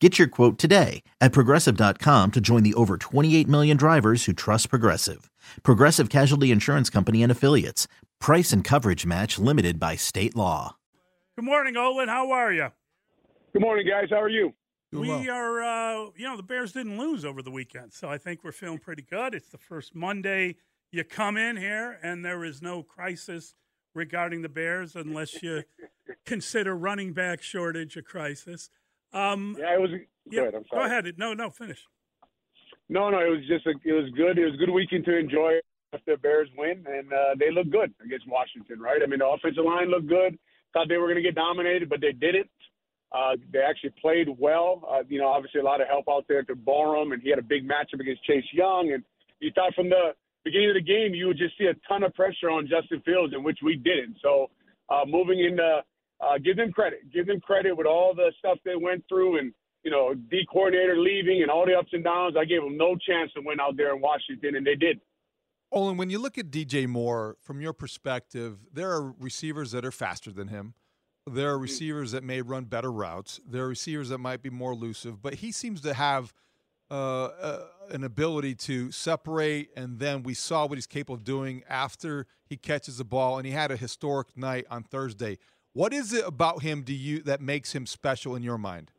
Get your quote today at progressive.com to join the over 28 million drivers who trust Progressive. Progressive Casualty Insurance Company and Affiliates. Price and coverage match limited by state law. Good morning, Olin. How are you? Good morning, guys. How are you? we are, uh, you know, the Bears didn't lose over the weekend, so I think we're feeling pretty good. It's the first Monday you come in here, and there is no crisis regarding the Bears unless you consider running back shortage a crisis. Um, yeah, it was. Yeah, go ahead. Go ahead. No, no, finish. No, no, it was just a, it was good. It was a good weekend to enjoy after the Bears win, and uh, they look good against Washington, right? I mean, the offensive line looked good. Thought they were going to get dominated, but they didn't. Uh, they actually played well. Uh, you know, obviously a lot of help out there to Borom, and he had a big matchup against Chase Young. And you thought from the beginning of the game you would just see a ton of pressure on Justin Fields, in which we didn't. So uh, moving into uh, give them credit. Give them credit with all the stuff they went through and, you know, D coordinator leaving and all the ups and downs. I gave them no chance to win out there in Washington, and they did. Olin, when you look at DJ Moore, from your perspective, there are receivers that are faster than him. There are receivers that may run better routes. There are receivers that might be more elusive, but he seems to have uh, uh, an ability to separate. And then we saw what he's capable of doing after he catches the ball, and he had a historic night on Thursday. What is it about him do you that makes him special in your mind?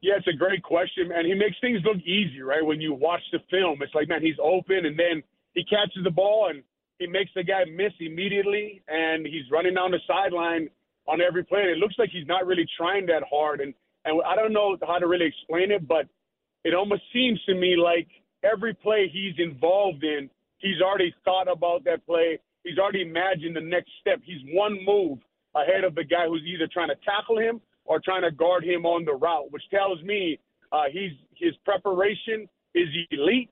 Yeah, it's a great question, and he makes things look easy, right? When you watch the film, it's like, man, he's open, and then he catches the ball, and he makes the guy miss immediately, and he's running down the sideline on every play. And it looks like he's not really trying that hard, and and I don't know how to really explain it, but it almost seems to me like every play he's involved in, he's already thought about that play. He's already imagined the next step. He's one move ahead of the guy who's either trying to tackle him or trying to guard him on the route, which tells me uh, he's his preparation is elite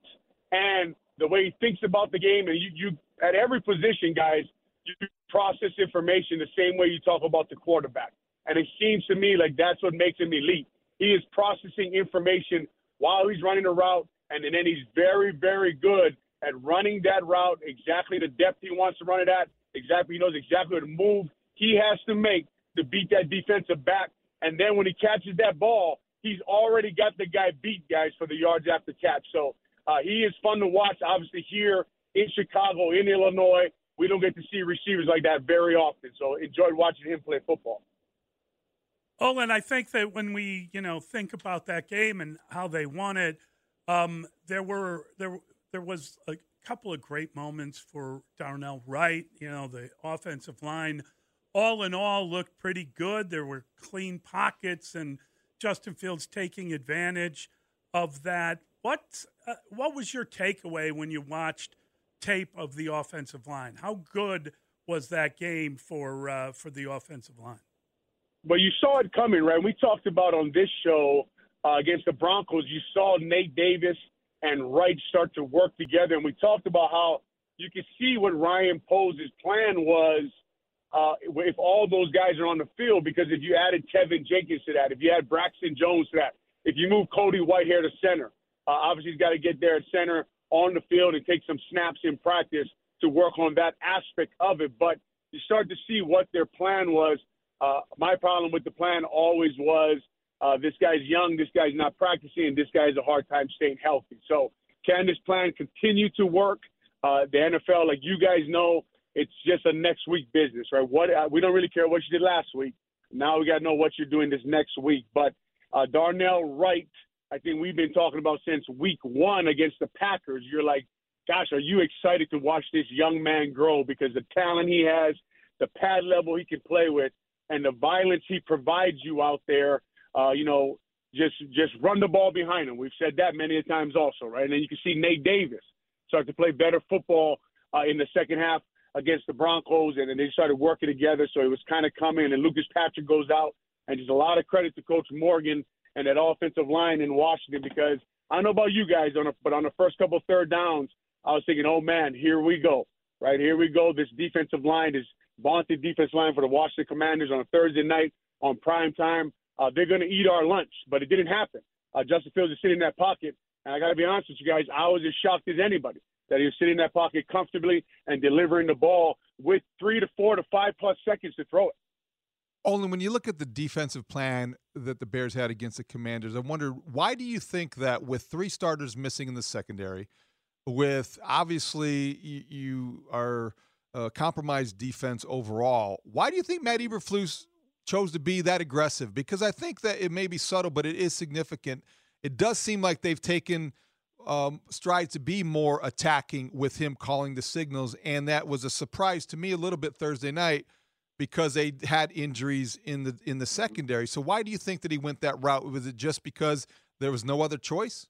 and the way he thinks about the game. And you, you at every position, guys, you process information the same way you talk about the quarterback. And it seems to me like that's what makes him elite. He is processing information while he's running a route, and then he's very, very good at running that route exactly the depth he wants to run it at. Exactly, he knows exactly what move he has to make to beat that defensive back. And then when he catches that ball, he's already got the guy beat, guys, for the yards after catch. So uh, he is fun to watch. Obviously, here in Chicago, in Illinois, we don't get to see receivers like that very often. So enjoyed watching him play football. Oh, and I think that when we, you know, think about that game and how they won it, um, there were there there was a couple of great moments for Darnell Wright. You know, the offensive line all in all looked pretty good. There were clean pockets, and Justin Fields taking advantage of that. What uh, what was your takeaway when you watched tape of the offensive line? How good was that game for uh, for the offensive line? Well, you saw it coming, right? We talked about on this show uh, against the Broncos. You saw Nate Davis and Wright start to work together, and we talked about how you could see what Ryan Poles's plan was uh, if all those guys are on the field, because if you added Teven Jenkins to that, if you add Braxton Jones to that, if you move Cody Whitehair to center, uh, obviously he's got to get there at center on the field and take some snaps in practice to work on that aspect of it. But you start to see what their plan was. Uh, my problem with the plan always was uh, this guy's young, this guy's not practicing, and this guy has a hard time staying healthy. So can this plan continue to work? Uh, the NFL, like you guys know, it's just a next week business, right? What uh, we don't really care what you did last week. Now we got to know what you're doing this next week. But uh, Darnell Wright, I think we've been talking about since week one against the Packers. You're like, gosh, are you excited to watch this young man grow because the talent he has, the pad level he can play with, and the violence he provides you out there. Uh, you know, just just run the ball behind him. We've said that many times also, right? And then you can see Nate Davis start to play better football uh, in the second half against the Broncos, and then they started working together. So it was kind of coming, and Lucas Patrick goes out, and just a lot of credit to Coach Morgan and that offensive line in Washington because I don't know about you guys, but on the first couple third downs, I was thinking, oh man, here we go, right? Here we go. This defensive line is vaunted defense line for the Washington Commanders on a Thursday night on prime time. Uh, they're going to eat our lunch, but it didn't happen. Uh, Justin Fields is sitting in that pocket, and I got to be honest with you guys, I was as shocked as anybody that he was sitting in that pocket comfortably and delivering the ball with three to four to five plus seconds to throw it. Only when you look at the defensive plan that the Bears had against the Commanders, I wonder why do you think that with three starters missing in the secondary, with obviously you, you are a compromised defense overall, why do you think Matt Eberflus chose to be that aggressive? Because I think that it may be subtle, but it is significant. It does seem like they've taken um, strides to be more attacking with him calling the signals, and that was a surprise to me a little bit Thursday night because they had injuries in the in the secondary. So why do you think that he went that route? Was it just because there was no other choice?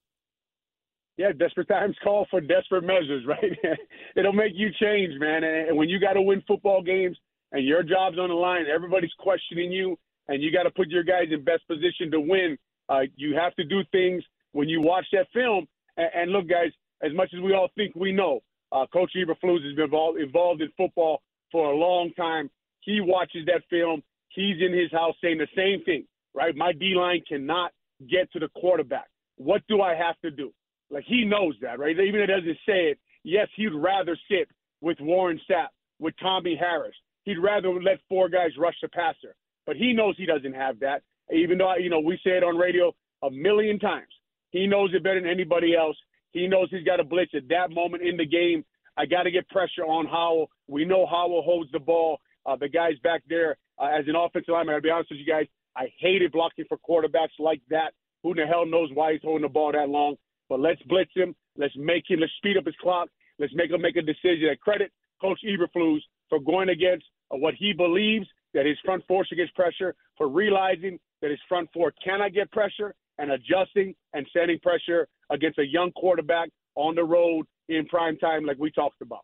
Yeah, desperate times call for desperate measures, right? It'll make you change, man. And when you got to win football games and your job's on the line, everybody's questioning you, and you got to put your guys in best position to win. Uh, you have to do things when you watch that film. And, and look, guys, as much as we all think we know, uh, Coach Eberflus has been involved, involved in football for a long time. He watches that film. He's in his house saying the same thing, right? My D line cannot get to the quarterback. What do I have to do? Like he knows that, right? Even if it doesn't say it, yes, he'd rather sit with Warren Sapp, with Tommie Harris. He'd rather let four guys rush the passer. But he knows he doesn't have that. Even though, you know, we say it on radio a million times. He knows it better than anybody else. He knows he's got to blitz at that moment in the game. I got to get pressure on Howell. We know Howell holds the ball. Uh, the guys back there, uh, as an offensive lineman, I'll be honest with you guys, I hated blocking for quarterbacks like that. Who the hell knows why he's holding the ball that long? But let's blitz him. Let's make him. Let's speed up his clock. Let's make him make a decision. I credit Coach Eberflus for going against uh, what he believes that his front four should get pressure, for realizing that his front four cannot get pressure, and adjusting and setting pressure against a young quarterback on the road in prime time, like we talked about.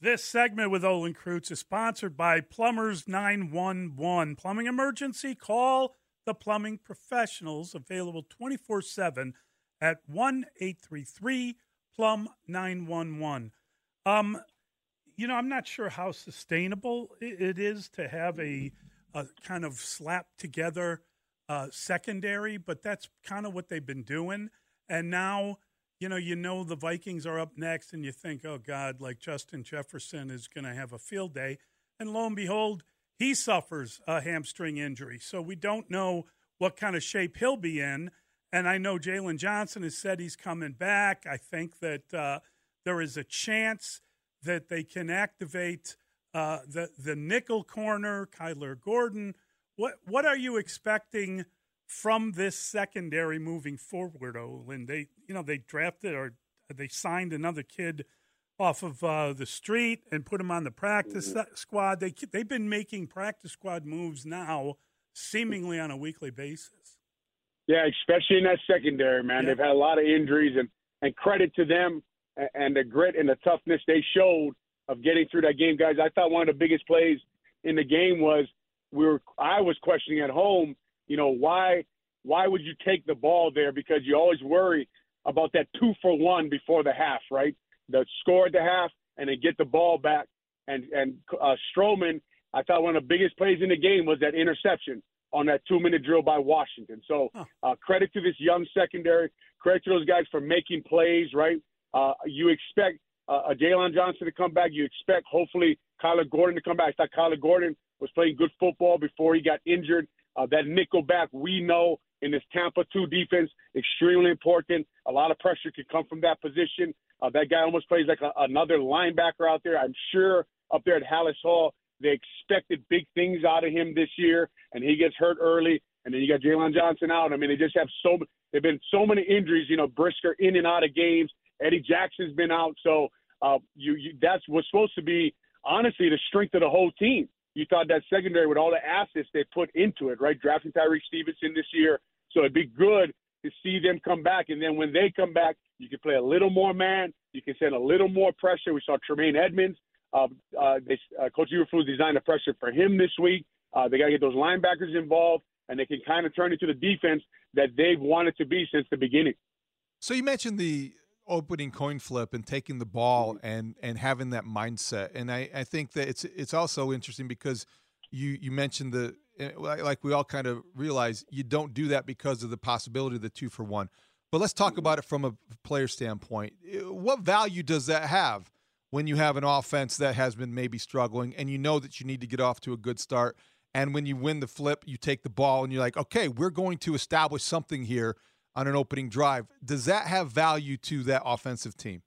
This segment with Olin Kreutz is sponsored by Plumbers 911. Plumbing emergency? Call the plumbing professionals available 24 7 at 1 833 Plum 911. Um, you know, I'm not sure how sustainable it is to have a, a kind of slap together uh, secondary, but that's kind of what they've been doing. And now you know, you know the Vikings are up next, and you think, oh God, like Justin Jefferson is going to have a field day, and lo and behold, he suffers a hamstring injury. So we don't know what kind of shape he'll be in. And I know Jaylon Johnson has said he's coming back. I think that uh, there is a chance that they can activate uh, the the nickel corner, Kyler Gordon. What what are you expecting? from this secondary moving forward, Olin. They, you know, they drafted or they signed another kid off of uh, the street and put him on the practice mm-hmm. squad. They they've been making practice squad moves now, seemingly on a weekly basis. Yeah, especially in that secondary, man. Yeah. They've had a lot of injuries, and and credit to them and the grit and the toughness they showed of getting through that game, guys. I thought one of the biggest plays in the game was we were I was questioning at home you know, why why would you take the ball there? Because you always worry about that two for one before the half, right? The score at the half and then get the ball back. And and uh, Stroman, I thought one of the biggest plays in the game was that interception on that two minute drill by Washington. So uh, credit to this young secondary. Credit to those guys for making plays, right? Uh, you expect uh, Jaylon Johnson to come back. You expect hopefully Kyler Gordon to come back. I thought Kyler Gordon was playing good football before he got injured. Uh, that nickel back, we know in this Tampa 2 defense, extremely important. A lot of pressure could come from that position. Uh, that guy almost plays like a, another linebacker out there. I'm sure up there at Halas Hall, they expected big things out of him this year, and he gets hurt early. And then you got Jaylon Johnson out. I mean, they just have so there've been so many injuries. You know, Brisker in and out of games. Eddie Jackson's been out, so uh, you, you that's what's supposed to be honestly the strength of the whole team. You thought that secondary with all the assets they put into it, right? Drafting Tyrique Stevenson this year, so it'd be good to see them come back. And then when they come back, you can play a little more man. You can send a little more pressure. We saw Tremaine Edmunds. Uh, uh, they, uh, Coach Eberflus designed the pressure for him this week. Uh, they got to get those linebackers involved, and they can kind of turn into the defense that they've wanted to be since the beginning. So you mentioned the opening coin flip and taking the ball mm-hmm. and and having that mindset, and I, I think that it's it's also interesting because you you mentioned the eh, like we all kind of realize you don't do that because of the possibility of the two for one. But let's talk mm-hmm. about it from a player standpoint. Eh, what value does that have when you have an offense that has been maybe struggling and you know that you need to get off to a good start? And when you win the flip, you take the ball and you're like, okay, we're going to establish something here on an opening drive. Does that have value to that offensive team?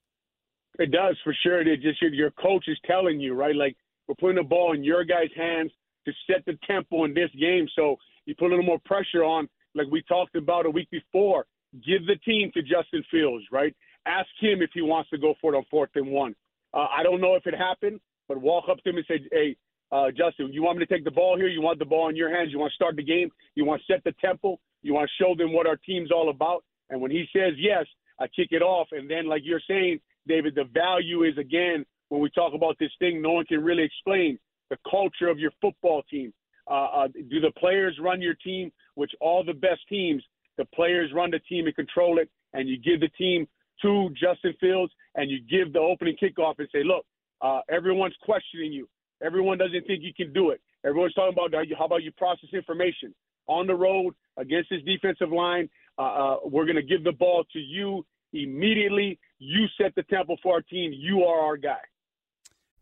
It does for sure. It just your coach is telling you, right? Like we're putting the ball in your guys' hands to set the tempo in this game. So you put a little more pressure on, like we talked about a week before. Give the team to Justin Fields, right? Ask him if he wants to go for it on fourth and one. Uh, I don't know if it happened, but walk up to him and say, hey, uh, Justin, you want me to take the ball here? You want the ball in your hands? You want to start the game? You want to set the tempo? You want to show them what our team's all about? And when he says yes, I kick it off. And then, like you're saying, David, the value is again when we talk about this thing, no one can really explain the culture of your football team. Uh, uh, do the players run your team? Which all the best teams, the players run the team and control it, and you give the team to Justin Fields, and you give the opening kickoff and say, look, uh, everyone's questioning you. Everyone doesn't think you can do it. Everyone's talking about how about you process information on the road against this defensive line. Uh, uh, we're going to give the ball to you immediately. You set the tempo for our team. You are our guy.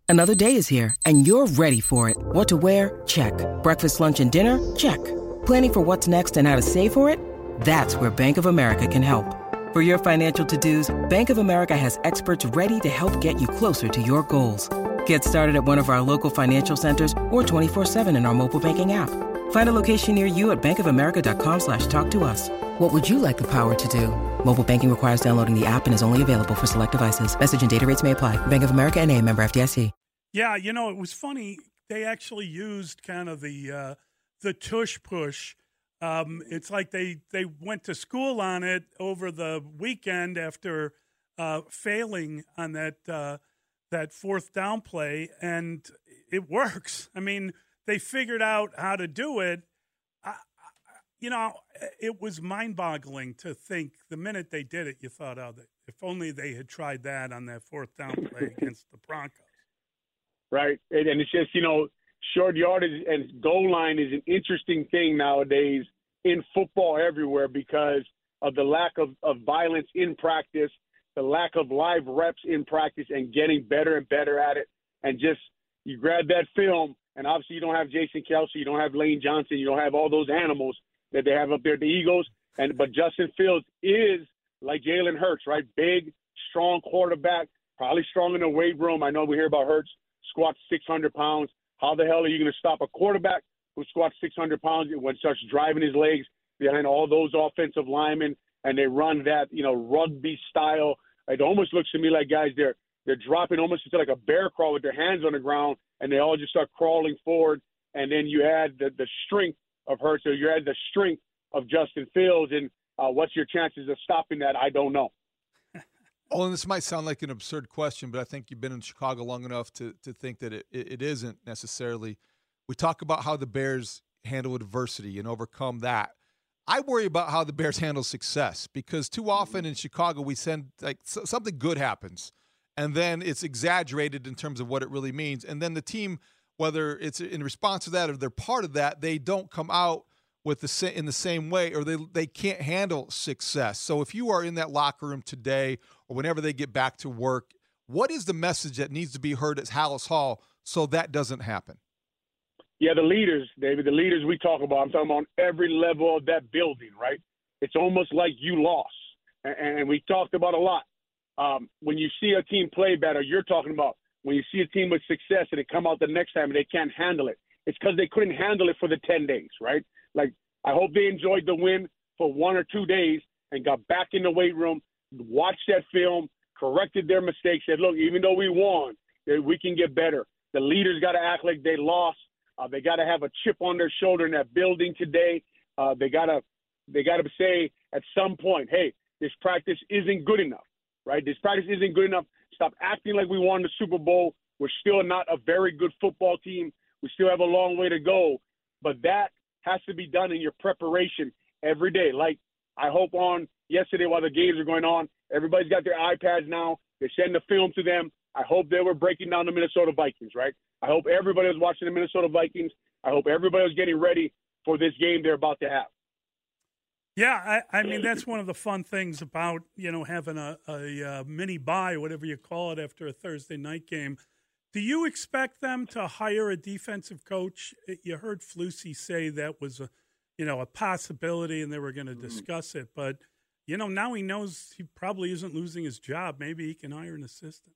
Another day is here, and you're ready for it. What to wear? Check. Breakfast, lunch, and dinner? Check. Planning for what's next and how to save for it? That's where Bank of America can help. For your financial to-dos, Bank of America has experts ready to help get you closer to your goals. Get started at one of our local financial centers or 24-7 in our mobile banking app. Find a location near you at bankofamerica.com slash talk to us. What would you like the power to do? Mobile banking requires downloading the app and is only available for select devices. Message and data rates may apply. Bank of America and a member FDIC. Yeah, you know, it was funny. They actually used kind of the uh, the tush push. Um, it's like they, they went to school on it over the weekend after uh, failing on that uh, that fourth down play, and it works. I mean, they figured out how to do it. I, I, you know, it was mind-boggling to think the minute they did it, you thought, "Oh, if only they had tried that on that fourth down play against the Broncos." right? And, and it's just you know, short yardage and goal line is an interesting thing nowadays in football everywhere because of the lack of, of violence in practice, the lack of live reps in practice, and getting better and better at it. And just you grab that film, and obviously you don't have Jason Kelce, you don't have Lane Johnson, you don't have all those animals that they have up there, the Eagles. And but Justin Fields is like Jalen Hurts, right? Big, strong quarterback, probably strong in the weight room. I know we hear about Hurts squats 600 pounds. How the hell are you going to stop a quarterback who squats 600 pounds when starts driving his legs behind all those offensive linemen and they run that you know rugby style? It almost looks to me like guys they're they're dropping almost into like a bear crawl with their hands on the ground and they all just start crawling forward. And then you add the the strength of Hurts, or you add the strength of Justin Fields, and uh, what's your chances of stopping that? I don't know. Oh, and this might sound like an absurd question, but I think you've been in Chicago long enough to to think that it, it isn't necessarily. We talk about how the Bears handle adversity and overcome that. I worry about how the Bears handle success because too often in Chicago we send like something good happens, and then it's exaggerated in terms of what it really means, and then the team, whether it's in response to that or they're part of that, they don't come out with the in the same way or they they can't handle success. So if you are in that locker room today or whenever they get back to work, What is the message that needs to be heard at Halas Hall so that doesn't happen? Yeah, the leaders, David, the leaders we talk about. I'm talking about every level of that building, right? It's almost like you lost, and, and we talked about a lot. Um, when you see a team play better, you're talking about when you see a team with success and it come out the next time and they can't handle it. It's because they couldn't handle it for the 10 days, right? Like, I hope they enjoyed the win for one or two days and got back in the weight room, watched that film, corrected their mistakes, said, look, even though we won, we can get better. The leaders got to act like they lost. Uh, they got to have a chip on their shoulder in that building today. Uh, they got to they got to say at some point, hey, this practice isn't good enough, right? This practice isn't good enough. Stop acting like we won the Super Bowl. We're still not a very good football team. We still have a long way to go, but that has to be done in your preparation every day. Like I hope on yesterday while the games are going on, everybody's got their iPads now. They send the film to them. I hope they were breaking down the Minnesota Vikings, right? I hope everybody was watching the Minnesota Vikings. I hope everybody was getting ready for this game they're about to have. Yeah, I, I mean that's one of the fun things about you know having a, a, a uh, mini bye, whatever you call it, after a Thursday night game. Do you expect them to hire a defensive coach? You heard Flusy say that was a, you know, a possibility, and they were going to mm-hmm. discuss it. But you know, now he knows he probably isn't losing his job. Maybe he can hire an assistant.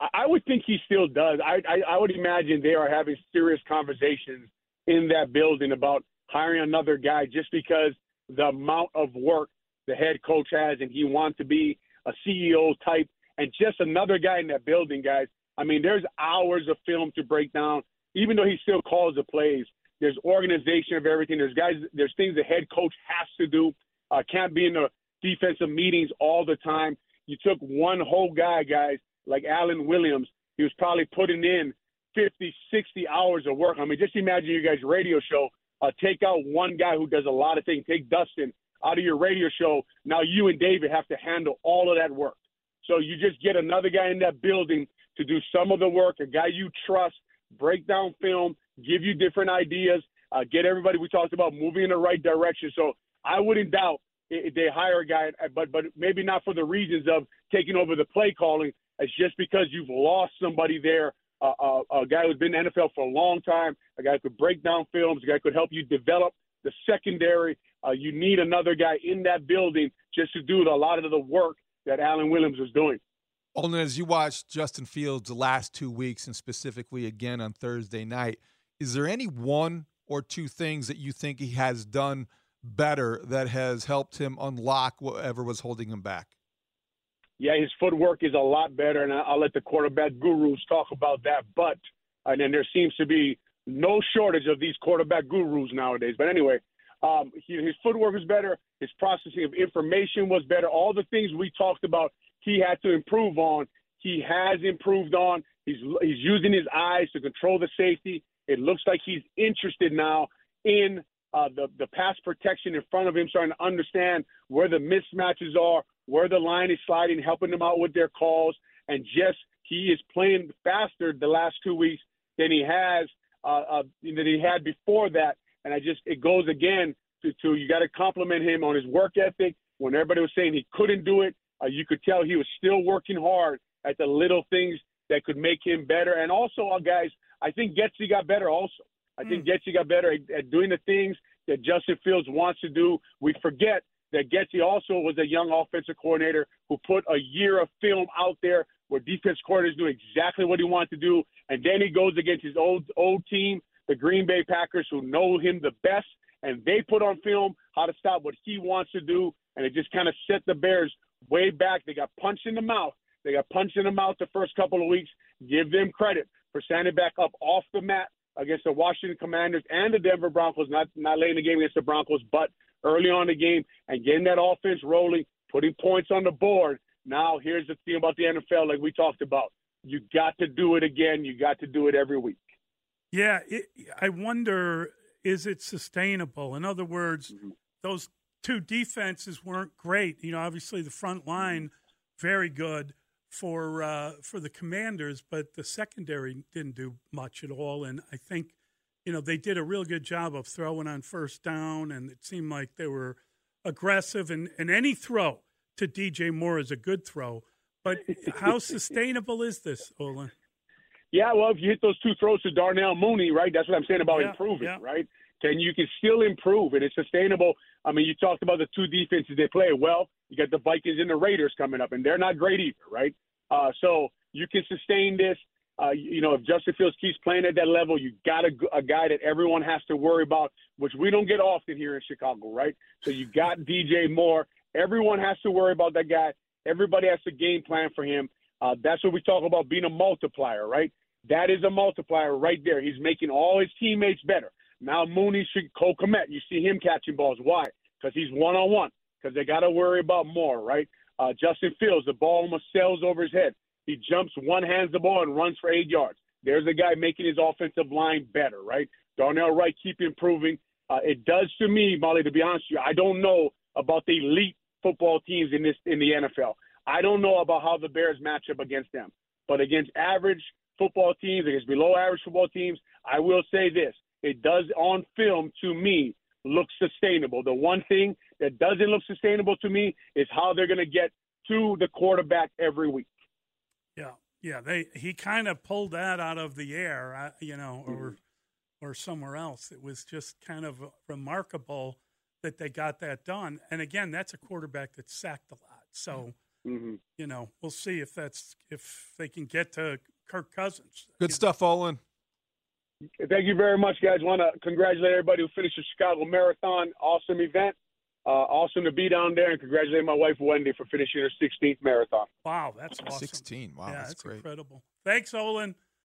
I would think he still does. I, I, I would imagine they are having serious conversations in that building about hiring another guy just because the amount of work the head coach has, and he wants to be a CEO type, and just another guy in that building, guys. I mean, there's hours of film to break down. Even though he still calls the plays, there's organization of everything. There's guys, there's things the head coach has to do. Uh, can't be in the defensive meetings all the time. You took one whole guy, guys, like Alan Williams. He was probably putting in 50, 60 hours of work. I mean, just imagine you guys' radio show. Uh, take out one guy who does a lot of things. Take Dustin out of your radio show. Now you and David have to handle all of that work. So you just get another guy in that building to do some of the work, a guy you trust, break down film, give you different ideas, uh, get everybody we talked about moving in the right direction. So I wouldn't doubt if they hire a guy, but but maybe not for the reasons of taking over the play calling. It's just because you've lost somebody there, uh, uh, a guy who's been in the NFL for a long time, a guy who could break down films, a guy who could help you develop the secondary. Uh, you need another guy in that building just to do a lot of the work that Alan Williams was doing. Olin, as you watched Justin Fields the last two weeks, and specifically again on Thursday night, is there any one or two things that you think he has done better that has helped him unlock whatever was holding him back? Yeah, his footwork is a lot better, and I'll let the quarterback gurus talk about that. But and then there seems to be no shortage of these quarterback gurus nowadays. But anyway, um, he, his footwork is better. His processing of information was better. All the things we talked about he had to improve on. He has improved on. He's he's using his eyes to control the safety. It looks like he's interested now in uh, the the pass protection in front of him, starting to understand where the mismatches are, where the line is sliding, helping them out with their calls, and just he is playing faster the last two weeks than he has uh, uh, than he had before that. And I just it goes again to, to you got to compliment him on his work ethic. When everybody was saying he couldn't do it, uh, you could tell he was still working hard at the little things that could make him better. And also, uh, guys, I think Getsy got better also. I mm. think. Getsy got better at, at doing the things that Justin Fields wants to do. We forget that Getsy also was a young offensive coordinator who put a year of film out there where defense coordinators do exactly what he wants to do, and then he goes against his old old team, the Green Bay Packers, who know him the best, and they put on film how to stop what he wants to do, and it just kind of set the Bears way back. They got punched in the mouth. They got punched in the mouth the first couple of weeks. Give them credit for standing back up off the mat against the Washington Commanders and the Denver Broncos, not not laying the game against the Broncos, but early on the game and getting that offense rolling, putting points on the board. Now here's the thing about the NFL, like we talked about. You got to do it again. You got to do it every week. Yeah, it, I wonder is it sustainable? In other words, mm-hmm. those two defenses weren't great. You know, obviously the front line very good for uh, for the Commanders, but the secondary didn't do much at all. And I think you know they did a real good job of throwing on first down, and it seemed like they were aggressive. And, and any throw to DJ Moore is a good throw. But how sustainable is this, Olin? Yeah, well, if you hit those two throws to Darnell Mooney, right? That's what I'm saying about Yeah, improving, yeah. right? Can you can still improve, and it's sustainable. I mean, you talked about the two defenses they play. Well, you got the Vikings and the Raiders coming up, and they're not great either, right? Uh, so you can sustain this. Uh, you know, if Justin Fields keeps playing at that level, you got a, a guy that everyone has to worry about, which we don't get often here in Chicago, right? So you got DJ Moore. Everyone has to worry about that guy. Everybody has to game plan for him. Uh, that's what we talk about being a multiplier, right? That is a multiplier right there. He's making all his teammates better. Now Mooney should Komet. You see him catching balls. Why? Because he's one on one. Because they got to worry about Moore, right? Uh, Justin Fields, the ball almost sails over his head. He jumps, one hands the ball, and runs for eight yards. There's a guy making his offensive line better, right? Darnell Wright keep improving. Uh, it does to me, Mully. To be honest with you, I don't know about the elite football teams in this in the NFL. I don't know about how the Bears match up against them, but against average football teams, against below average football teams, I will say this: it does on film to me look sustainable. The one thing that doesn't look sustainable to me is how they're going to get to the quarterback every week. Yeah, yeah. They he kind of pulled that out of the air, uh, you know, or or somewhere else. It was just kind of remarkable that they got that done. And again, that's a quarterback that's sacked a lot. So Mm-hmm. you know, we'll see if that's if they can get to Kirk Cousins. Good stuff, Olin. Thank you very much, guys. Want to congratulate everybody who finished the Chicago Marathon. Awesome event. Uh, awesome to be down there, and congratulate my wife Wendy for finishing her 16th marathon. Wow, that's awesome. 16. Wow, yeah, that's that's great. incredible. Thanks, Olin.